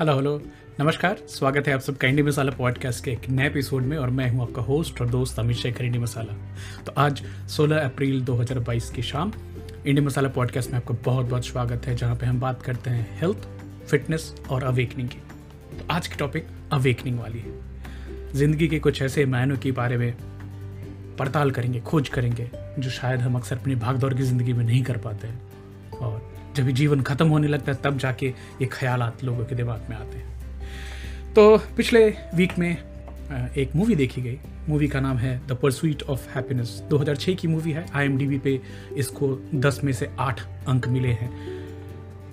Hello hello नमस्कार, स्वागत है आप सबका इंडी मसाला पॉडकास्ट के एक नए एपिसोड में और मैं हूँ आपका होस्ट और दोस्त अमित शेखर, इंडी मसाला। तो आज 16 अप्रैल 2022 की शाम, इंडी मसाला पॉडकास्ट में आपका बहुत बहुत स्वागत है, जहाँ पे हम बात करते हैं हेल्थ फिटनेस और अवेकनिंग की। तो आज की टॉपिक अवेकनिंग वाली है। ज़िंदगी के कुछ ऐसे मायनों के बारे में पड़ताल करेंगे, खोज करेंगे, जो शायद हम अक्सर अपनी भागदौड़ की ज़िंदगी में नहीं कर पाते हैं। जब जीवन ख़त्म होने लगता है, तब जाके ये ख्याल लोगों के दिमाग में आते हैं। तो पिछले वीक में एक मूवी देखी गई। मूवी का नाम है द परसुइट ऑफ़ हैप्पीनेस 2006 की मूवी है। आई पे इसको 10 में से 8 अंक मिले हैं।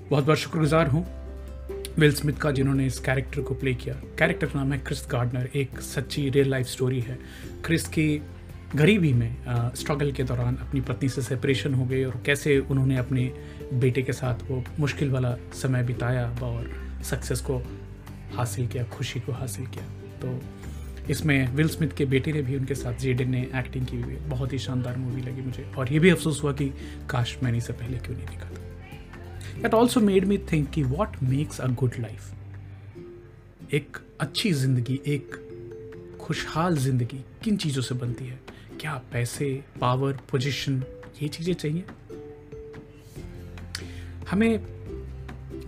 बहुत बहुत शुक्रगुजार हूँ विल स्मिथ का, जिन्होंने इस कैरेक्टर को प्ले किया। कैरेक्टर का नाम है क्रिस गार्डनर एक सच्ची रियल लाइफ स्टोरी है। क्रिस की गरीबी में स्ट्रगल के दौरान अपनी पत्नी से सेपरेशन हो गई और कैसे उन्होंने अपने बेटे के साथ वो मुश्किल वाला समय बिताया और सक्सेस को हासिल किया, खुशी को हासिल किया। तो इसमें विल स्मिथ के बेटे ने भी उनके साथ जेडन ने एक्टिंग की हुई। है बहुत ही शानदार मूवी लगी मुझे। और ये भी अफसोस हुआ कि, काश मैंने इसे पहले क्यों नहीं देखा था। That also made me think कि what makes a good life एक अच्छी ज़िंदगी, एक खुशहाल ज़िंदगी किन चीज़ों से बनती है? क्या पैसे पावर पोजीशन ये चीज़ें चाहिए? हमें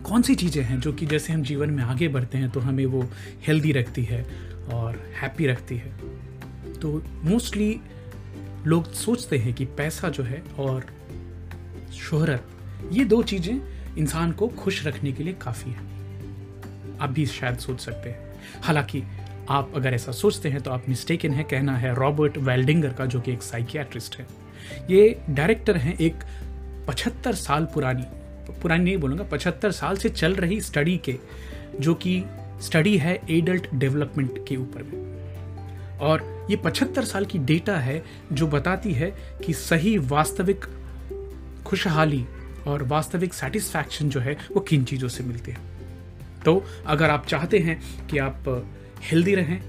कौन सी चीज़ें हैं जो कि जैसे हम जीवन में आगे बढ़ते हैं तो हमें वो हेल्दी रखती है और हैप्पी रखती है? तो मोस्टली लोग सोचते हैं कि पैसा जो है और शोहरत, ये दो चीज़ें इंसान को खुश रखने के लिए काफ़ी है। आप भी शायद सोच सकते हैं। हालाँकि आप अगर ऐसा सोचते हैं तो आप मिस्टेकन है, कहना है रॉबर्ट वेल्डिंगर का, जो कि एक साइकियाट्रिस्ट है। ये डायरेक्टर हैं एक पचहत्तर साल पुरानी पुरानी नहीं बोलूँगा, पचहत्तर साल से चल रही स्टडी के, जो कि स्टडी है एडल्ट डेवलपमेंट के ऊपर में। और ये पचहत्तर साल की डेटा है, जो बताती है कि सही वास्तविक खुशहाली और वास्तविक सेटिस्फैक्शन जो है, वो किन चीज़ों से मिलती है। तो अगर आप चाहते हैं कि आप हेल्दी रहें,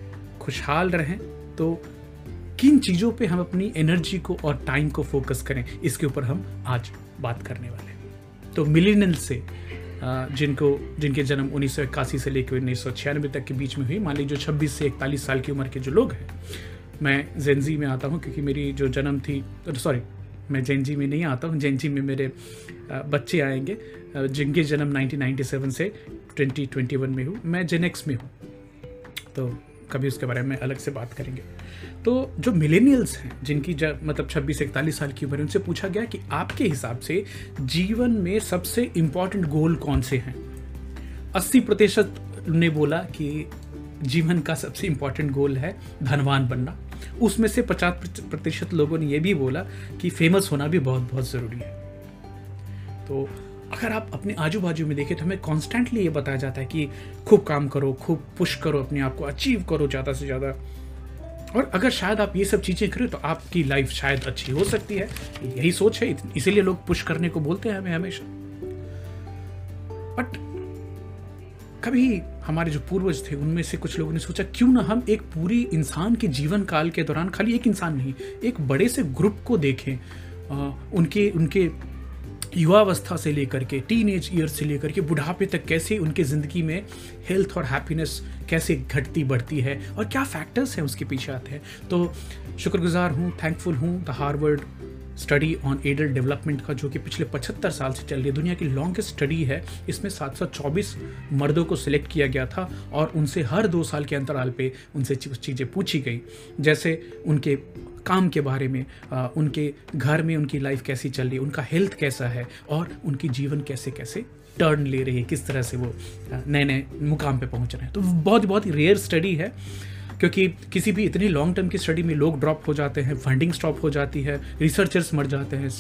खुशहाल रहें तो किन चीज़ों पे हम अपनी एनर्जी को और टाइम को फोकस करें, इसके ऊपर हम आज बात करने वाले हैं। तो मिलीनियल से जिनको, जिनके जन्म उन्नीस सौ इक्यासी से लेकर उन्नीस सौ छियानवे तक के बीच में हुई, मान लीजिए जो 26 से इकतालीस साल की उम्र के जो लोग हैं, मैं जेनजी में आता हूँ क्योंकि मेरी जो जन्म थी सॉरी मैं जेनजी में नहीं आता हूँ जेनजी में मेरे बच्चे आएँगे जिनके जन्म 1997 से 2021 में हूँ मैं जेनेक्स में हूँ। तो कभी उसके बारे में अलग से बात करेंगे। तो जो मिलेनियल्स हैं, जिनकी जब मतलब छब्बीस से इकतालीस साल की उम्र उनसे पूछा गया कि आपके हिसाब से जीवन में सबसे इंपॉर्टेंट गोल कौन से हैं? अस्सी प्रतिशत ने बोला कि जीवन का सबसे इंपॉर्टेंट गोल है धनवान बनना। उसमें से पचास प्रतिशत लोगों ने यह भी बोला कि फ़ेमस होना भी बहुत बहुत ज़रूरी है। तो अगर आप अपने आजू बाजू में देखें तो हमें कॉन्स्टेंटली ये बताया जाता है कि खूब काम करो खूब पुश करो अपने आप को अचीव करो ज़्यादा से ज़्यादा। और अगर शायद आप ये सब चीज़ें करें तो आपकी लाइफ शायद अच्छी हो सकती है। यही सोच है इसीलिए लोग पुश करने को बोलते हैं हमें हमेशा। बट कभी हमारे जो पूर्वज थे उनमें से कुछ लोगों ने सोचा क्यों ना हम एक पूरी इंसान के जीवन काल के दौरान खाली एक इंसान नहीं एक बड़े से ग्रुप को देखें। आ, उनके उनके युवावस्था से लेकर के टीन एज ईयर से लेकर के बुढ़ापे तक कैसे उनके ज़िंदगी में हेल्थ और हैप्पीनेस कैसे घटती बढ़ती है और क्या फैक्टर्स हैं उसके पीछे आते हैं। तो शुक्रगुजार हूँ थैंकफुल हूँ the Harvard study on adult development का जो कि पिछले 75 साल से चल रही है। दुनिया की लॉन्गेस्ट स्टडी है इसमें 724 मर्दों को सिलेक्ट किया गया था और उनसे हर दो साल के अंतराल पे उनसे चीज़ें पूछी गई। जैसे उनके काम के बारे में आ, उनके घर में उनकी लाइफ कैसी चल रही है उनका हेल्थ कैसा है और उनकी जीवन कैसे कैसे टर्न ले रही है किस तरह से वो नए नए मुकाम पे पहुँच रहे हैं। तो बहुत बहुत रेयर स्टडी है। क्योंकि किसी भी इतनी लॉन्ग टर्म की स्टडी में लोग ड्रॉप हो जाते हैं फंडिंग स्टॉप हो जाती है रिसर्चर्स मर जाते हैं,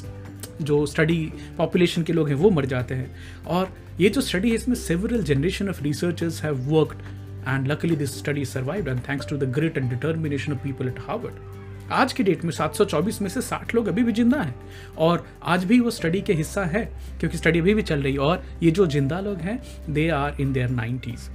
जो स्टडी पॉपुलेशन के लोग हैं वो मर जाते हैं। और ये जो स्टडी है, इसमें several generation of researchers have worked and luckily this study survive and thanks to the great and determination of people at Harvard आज की डेट में 724 में से 60 लोग अभी भी ज़िंदा हैं और आज भी वो स्टडी के हिस्सा है, क्योंकि स्टडी अभी भी चल रही है और ये जो ज़िंदा लोग हैं they are in their nineties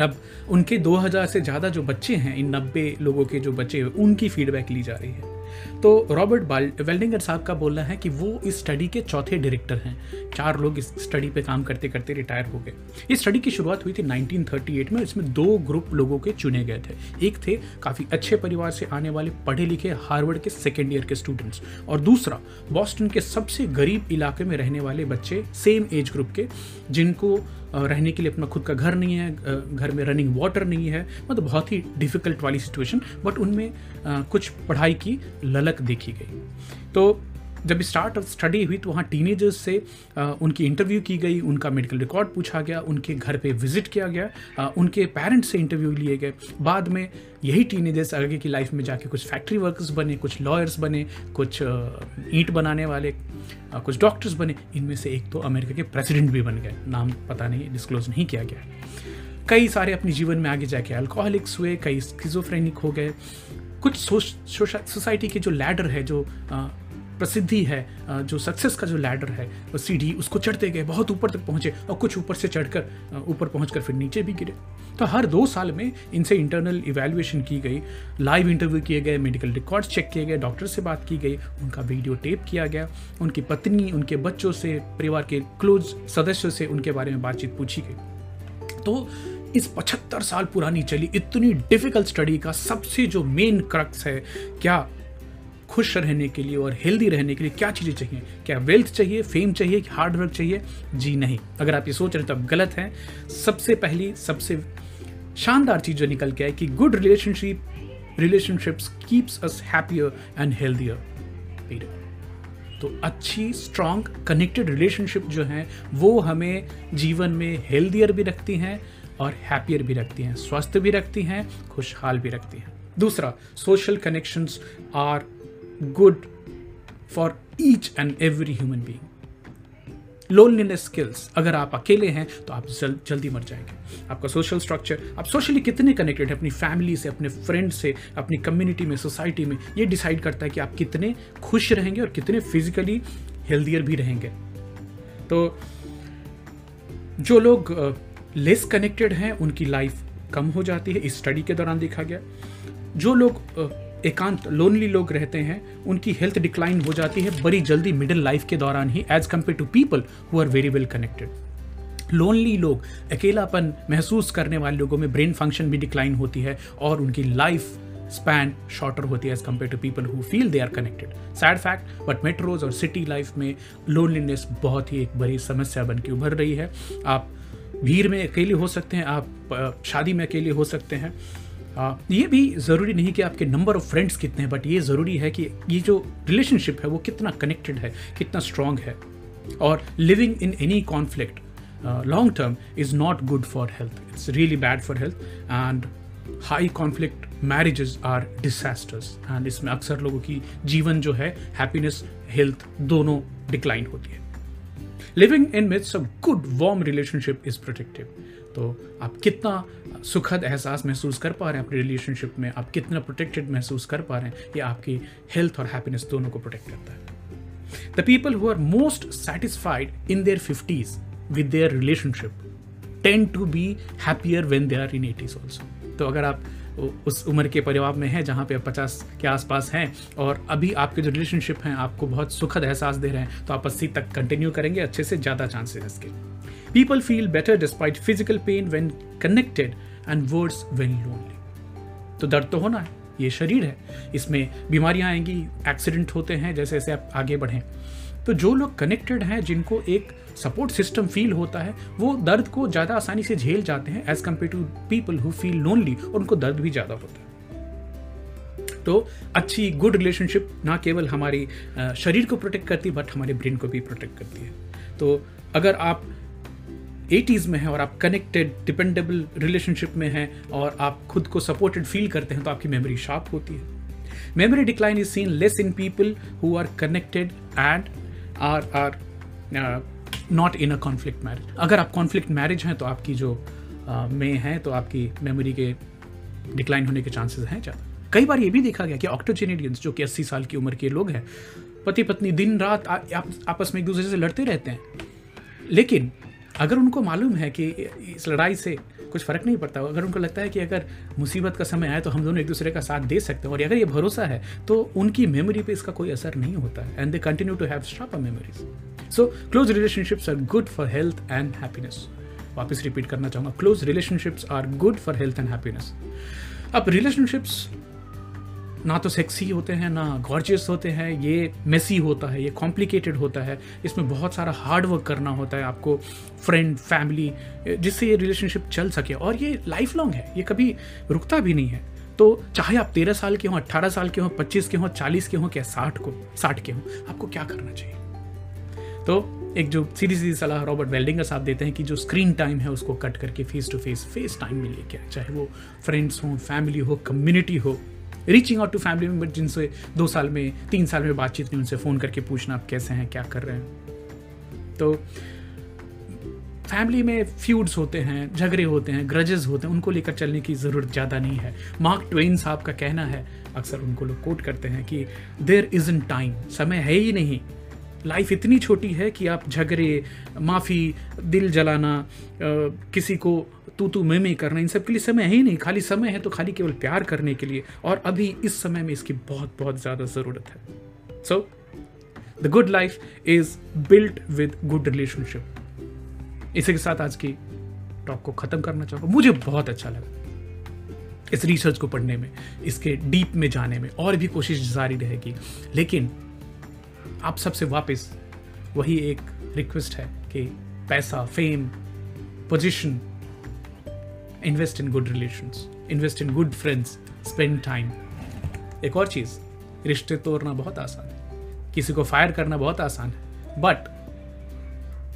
अब उनके 2000 से ज़्यादा जो बच्चे हैं, इन 90 लोगों के जो बच्चे हैं, उनकी फीडबैक ली जा रही है। तो रॉबर्ट वेल्डिंगर साहब का बोलना है कि वो इस स्टडी के चौथे डायरेक्टर हैं। चार लोग इस स्टडी पे काम करते करते रिटायर हो गए। इस स्टडी की शुरुआत हुई थी 1938 में इसमें दो ग्रुप लोगों के चुने गए थे। एक थे काफ़ी अच्छे परिवार से आने वाले पढ़े लिखे हार्वर्ड के सेकेंड ईयर के स्टूडेंट्स और दूसरा बॉस्टन के सबसे गरीब इलाके में रहने वाले बच्चे सेम एज ग्रुप के, जिनको रहने के लिए अपना खुद का घर नहीं है घर में रनिंग वाटर नहीं है। मतलब बहुत ही डिफ़िकल्ट वाली सिचुएशन बट उनमें कुछ पढ़ाई की ललक देखी गई। तो जब स्टार्ट ऑफ़ स्टडी हुई तो वहाँ टीनेजर्स से आ, उनकी इंटरव्यू की गई उनका मेडिकल रिकॉर्ड पूछा गया उनके घर पे विज़िट किया गया आ, उनके पेरेंट्स से इंटरव्यू लिए गए। बाद में यही टीनेजर्स आगे की लाइफ में जाके कुछ फैक्ट्री वर्कर्स बने कुछ लॉयर्स बने कुछ ईंट बनाने वाले आ, कुछ डॉक्टर्स बने। इनमें से एक तो अमेरिका के प्रेसिडेंट भी बन गए। नाम पता नहीं डिस्क्लोज नहीं किया गया। कई सारे अपने जीवन में आगे जाके अल्कोहलिक्स हुए कई स्किजोफ्रेनिक हो गए। कुछ सोसाइटी के जो लैडर है, जो प्रसिद्धि है जो सक्सेस का जो लैडर है सीढ़ी उसको चढ़ते गए, बहुत ऊपर तक पहुँचे और कुछ ऊपर से चढ़कर ऊपर पहुंचकर फिर नीचे भी गिरे। तो हर दो साल में इनसे इंटरनल इवेल्युएशन की गई लाइव इंटरव्यू किए गए मेडिकल रिकॉर्ड्स चेक किए गए डॉक्टर से बात की गई, उनका वीडियो टेप किया गया, उनकी पत्नी, उनके बच्चों से, परिवार के क्लोज सदस्यों से उनके बारे में बातचीत पूछी गई। तो इस पचहत्तर साल पुरानी चली, इतनी डिफ़िकल्ट स्टडी का सबसे जो मेन क्रक्स है, क्या खुश रहने के लिए और हेल्दी रहने के लिए क्या चीज़ें चाहिए? क्या वेल्थ चाहिए फेम चाहिए हार्ड चाहिए? जी नहीं। अगर आप ये सोच रहे तो आप गलत हैं। सबसे पहली, सबसे शानदार चीज़ जो निकल के है कि good relationship relationships keeps us happier and healthier तो अच्छी स्ट्रांग कनेक्टेड रिलेशनशिप जो हैं, वो हमें जीवन में हेल्दियर भी रखती हैं और हैप्पियर भी रखती हैं स्वस्थ भी रखती हैं खुशहाल भी रखती हैं। दूसरा social connections are good for each and every human being loneliness kills अगर आप अकेले हैं तो आप जल, जल्दी मर जाएँगे। आपका सोशल स्ट्रक्चर आप सोशली कितने कनेक्टेड हैं अपनी फैमिली से अपने फ्रेंड से अपनी कम्युनिटी में सोसाइटी में ये डिसाइड करता है कि आप कितने खुश रहेंगे और कितने फिजिकली हेल्दियर भी रहेंगे। तो जो लोग लेस कनेक्टेड हैं, उनकी लाइफ कम हो जाती है। इस स्टडी के दौरान देखा गया, जो लोग एकांत लोनली लोग रहते हैं, उनकी हेल्थ डिक्लाइन हो जाती है बड़ी जल्दी मिडिल लाइफ के दौरान ही as compared to people who are very well connected lonely लोग, अकेलापन महसूस करने वाले लोगों में ब्रेन फ़ंक्शन भी डिक्लाइन होती है और उनकी लाइफ स्पैन शॉर्टर होती है as compared to people who feel they are connected sad fact but metros और सिटी लाइफ में लोनलीनेस बहुत ही एक बड़ी समस्या बन के उभर रही है। आप भीड़ में अकेले हो सकते हैं, आप शादी में अकेले हो सकते हैं। ये भी ज़रूरी नहीं कि आपके नंबर ऑफ़ फ्रेंड्स कितने हैं बट ये ज़रूरी है कि ये जो रिलेशनशिप है, वो कितना कनेक्टेड है, कितना स्ट्रांग है। और living in any conflict long term is not good for health it's really bad for health and high conflict marriages are disasters and इसमें अक्सर लोगों की जीवन जो है हैप्पीनेस हेल्थ दोनों डिक्लाइन होती है। Living in myths a good warm relationship is protective तो आप कितना सुखद एहसास महसूस कर पा रहे हैं अपनी रिलेशनशिप में? आप कितना प्रोटेक्टेड महसूस कर पा रहे हैं? ये आपकी हेल्थ और हैप्पीनेस दोनों को प्रोटेक्ट करता है। The people who are most satisfied in their fifties with their relationship tend to be happier when they are in eighties also तो अगर आप उस उम्र के परिवार में हैं, जहाँ पे आप पचास के आसपास हैं, और अभी आपके जो रिलेशनशिप हैं, आपको बहुत सुखद एहसास दे रहे हैं तो आप अस्सी तक कंटिन्यू करेंगे, अच्छे से ज़्यादा चांसेस इसके। People feel better despite physical pain when connected and worse when lonely तो दर्द तो होना है, ये शरीर है। इसमें बीमारियाँ आएँगी एक्सीडेंट होते हैं जैसे जैसे आप आगे बढ़ें। तो जो लोग कनेक्टेड हैं, जिनको एक सपोर्ट सिस्टम फील होता है, वो दर्द को ज़्यादा आसानी से झेल जाते हैं as compared to people who feel lonely और उनको दर्द भी ज़्यादा होता है। तो अच्छी गुड रिलेशनशिप ना केवल हमारी शरीर को प्रोटेक्ट करती है बट हमारे ब्रेन को भी प्रोटेक्ट करती है। तो अगर आप एटीज़ में हैं और आप कनेक्टेड डिपेंडेबल रिलेशनशिप में हैं और आप खुद को सपोर्टेड फील करते हैं तो आपकी मेमोरी शार्प होती है। Memory decline is seen less in people who are connected and are are not in a conflict marriage अगर आप कॉन्फ्लिक्ट मैरिज हैं तो आपकी जो में हैं तो आपकी मेमोरी के डिक्लाइन होने के चांसेस हैं ज़्यादा। कई बार ये भी देखा गया कि ऑक्टोजेनेरियंस जो कि 80 साल की उम्र के लोग हैं पति पत्नी दिन रात आ, आप, आपस में एक दूसरे से लड़ते रहते हैं। लेकिन अगर उनको मालूम है कि इस लड़ाई से कुछ फ़र्क नहीं पड़ता अगर उनको लगता है कि अगर मुसीबत का समय आए तो हम दोनों एक दूसरे का साथ दे सकते हैं। और अगर ये भरोसा है तो उनकी मेमोरी पे इसका कोई असर नहीं होता है। And they continue to have stop memories so close relationships are good for health and happiness वापस रिपीट करना चाहूँगा। Close relationships are good for health and happiness अब रिलेशनशिप्स ना तो सेक्सी होते हैं, ना गॉर्जियस होते हैं, ये मेसी होता है, ये कॉम्प्लिकेटेड होता है। इसमें बहुत सारा हार्ड वर्क करना होता है आपको फ्रेंड फैमिली जिससे ये रिलेशनशिप चल सके। और ये लाइफ लॉन्ग है, ये कभी रुकता भी नहीं है। तो चाहे आप तेरह साल के हों, अट्ठारह साल के हों, पच्चीस के हों, चालीस के हों, क्या साठ को, साठ के हों, आपको क्या करना चाहिए? तो एक जो सीधी सीधी सलाह रॉबर्ट वेल्डिंगर साहब देते हैं कि जो स्क्रीन टाइम है उसको कट करके face to face face time में लेके आए, चाहे वो फ्रेंड्स हो फैमिली हो कम्युनिटी हो। Reaching out to family member जिनसे दो साल में, तीन साल में बातचीत नहीं, उनसे फ़ोन करके पूछना आप कैसे हैं, क्या कर रहे हैं। तो फैमिली में फ्यूड्स होते हैं, झगड़े होते हैं ग्रजेस होते हैं, उनको लेकर चलने की ज़रूरत ज़्यादा नहीं है। मार्क ट्वेन साहब का कहना है, अक्सर उनको लोग कोट करते हैं कि देर इज़ इन टाइम समय है ही नहीं। लाइफ इतनी छोटी है कि आप झगड़े, माफ़ी, दिल जलाना किसी को तू तू मैं मैं करना, इन सब के लिए समय है ही नहीं। खाली समय है तो खाली केवल प्यार करने के लिए। और अभी इस समय में इसकी बहुत बहुत ज़्यादा ज़रूरत है। So the good life is built with good relationship इसी के साथ आज की टॉक को ख़त्म करना चाहूँगा। मुझे बहुत अच्छा लगा इस रिसर्च को पढ़ने में, इसके डीप में जाने में। और भी कोशिश जारी रहेगी। लेकिन आप सबसे वापस वही एक रिक्वेस्ट है कि पैसा fame position invest in good relations invest in good friends spend time एक और चीज़, रिश्ते तोड़ना बहुत आसान है। किसी को फायर करना बहुत आसान है। बट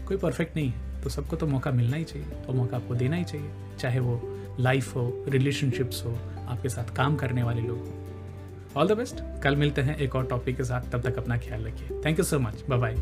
कोई परफेक्ट नहीं है तो सबको तो मौका मिलना ही चाहिए और मौका आपको देना ही चाहिए। चाहे वो लाइफ हो रिलेशनशिप्स हो, आपके साथ काम करने वाले लोग हो। ऑल द बेस्ट कल मिलते हैं एक और टॉपिक के साथ. तब तक अपना ख्याल रखिए. Thank you so much bye bye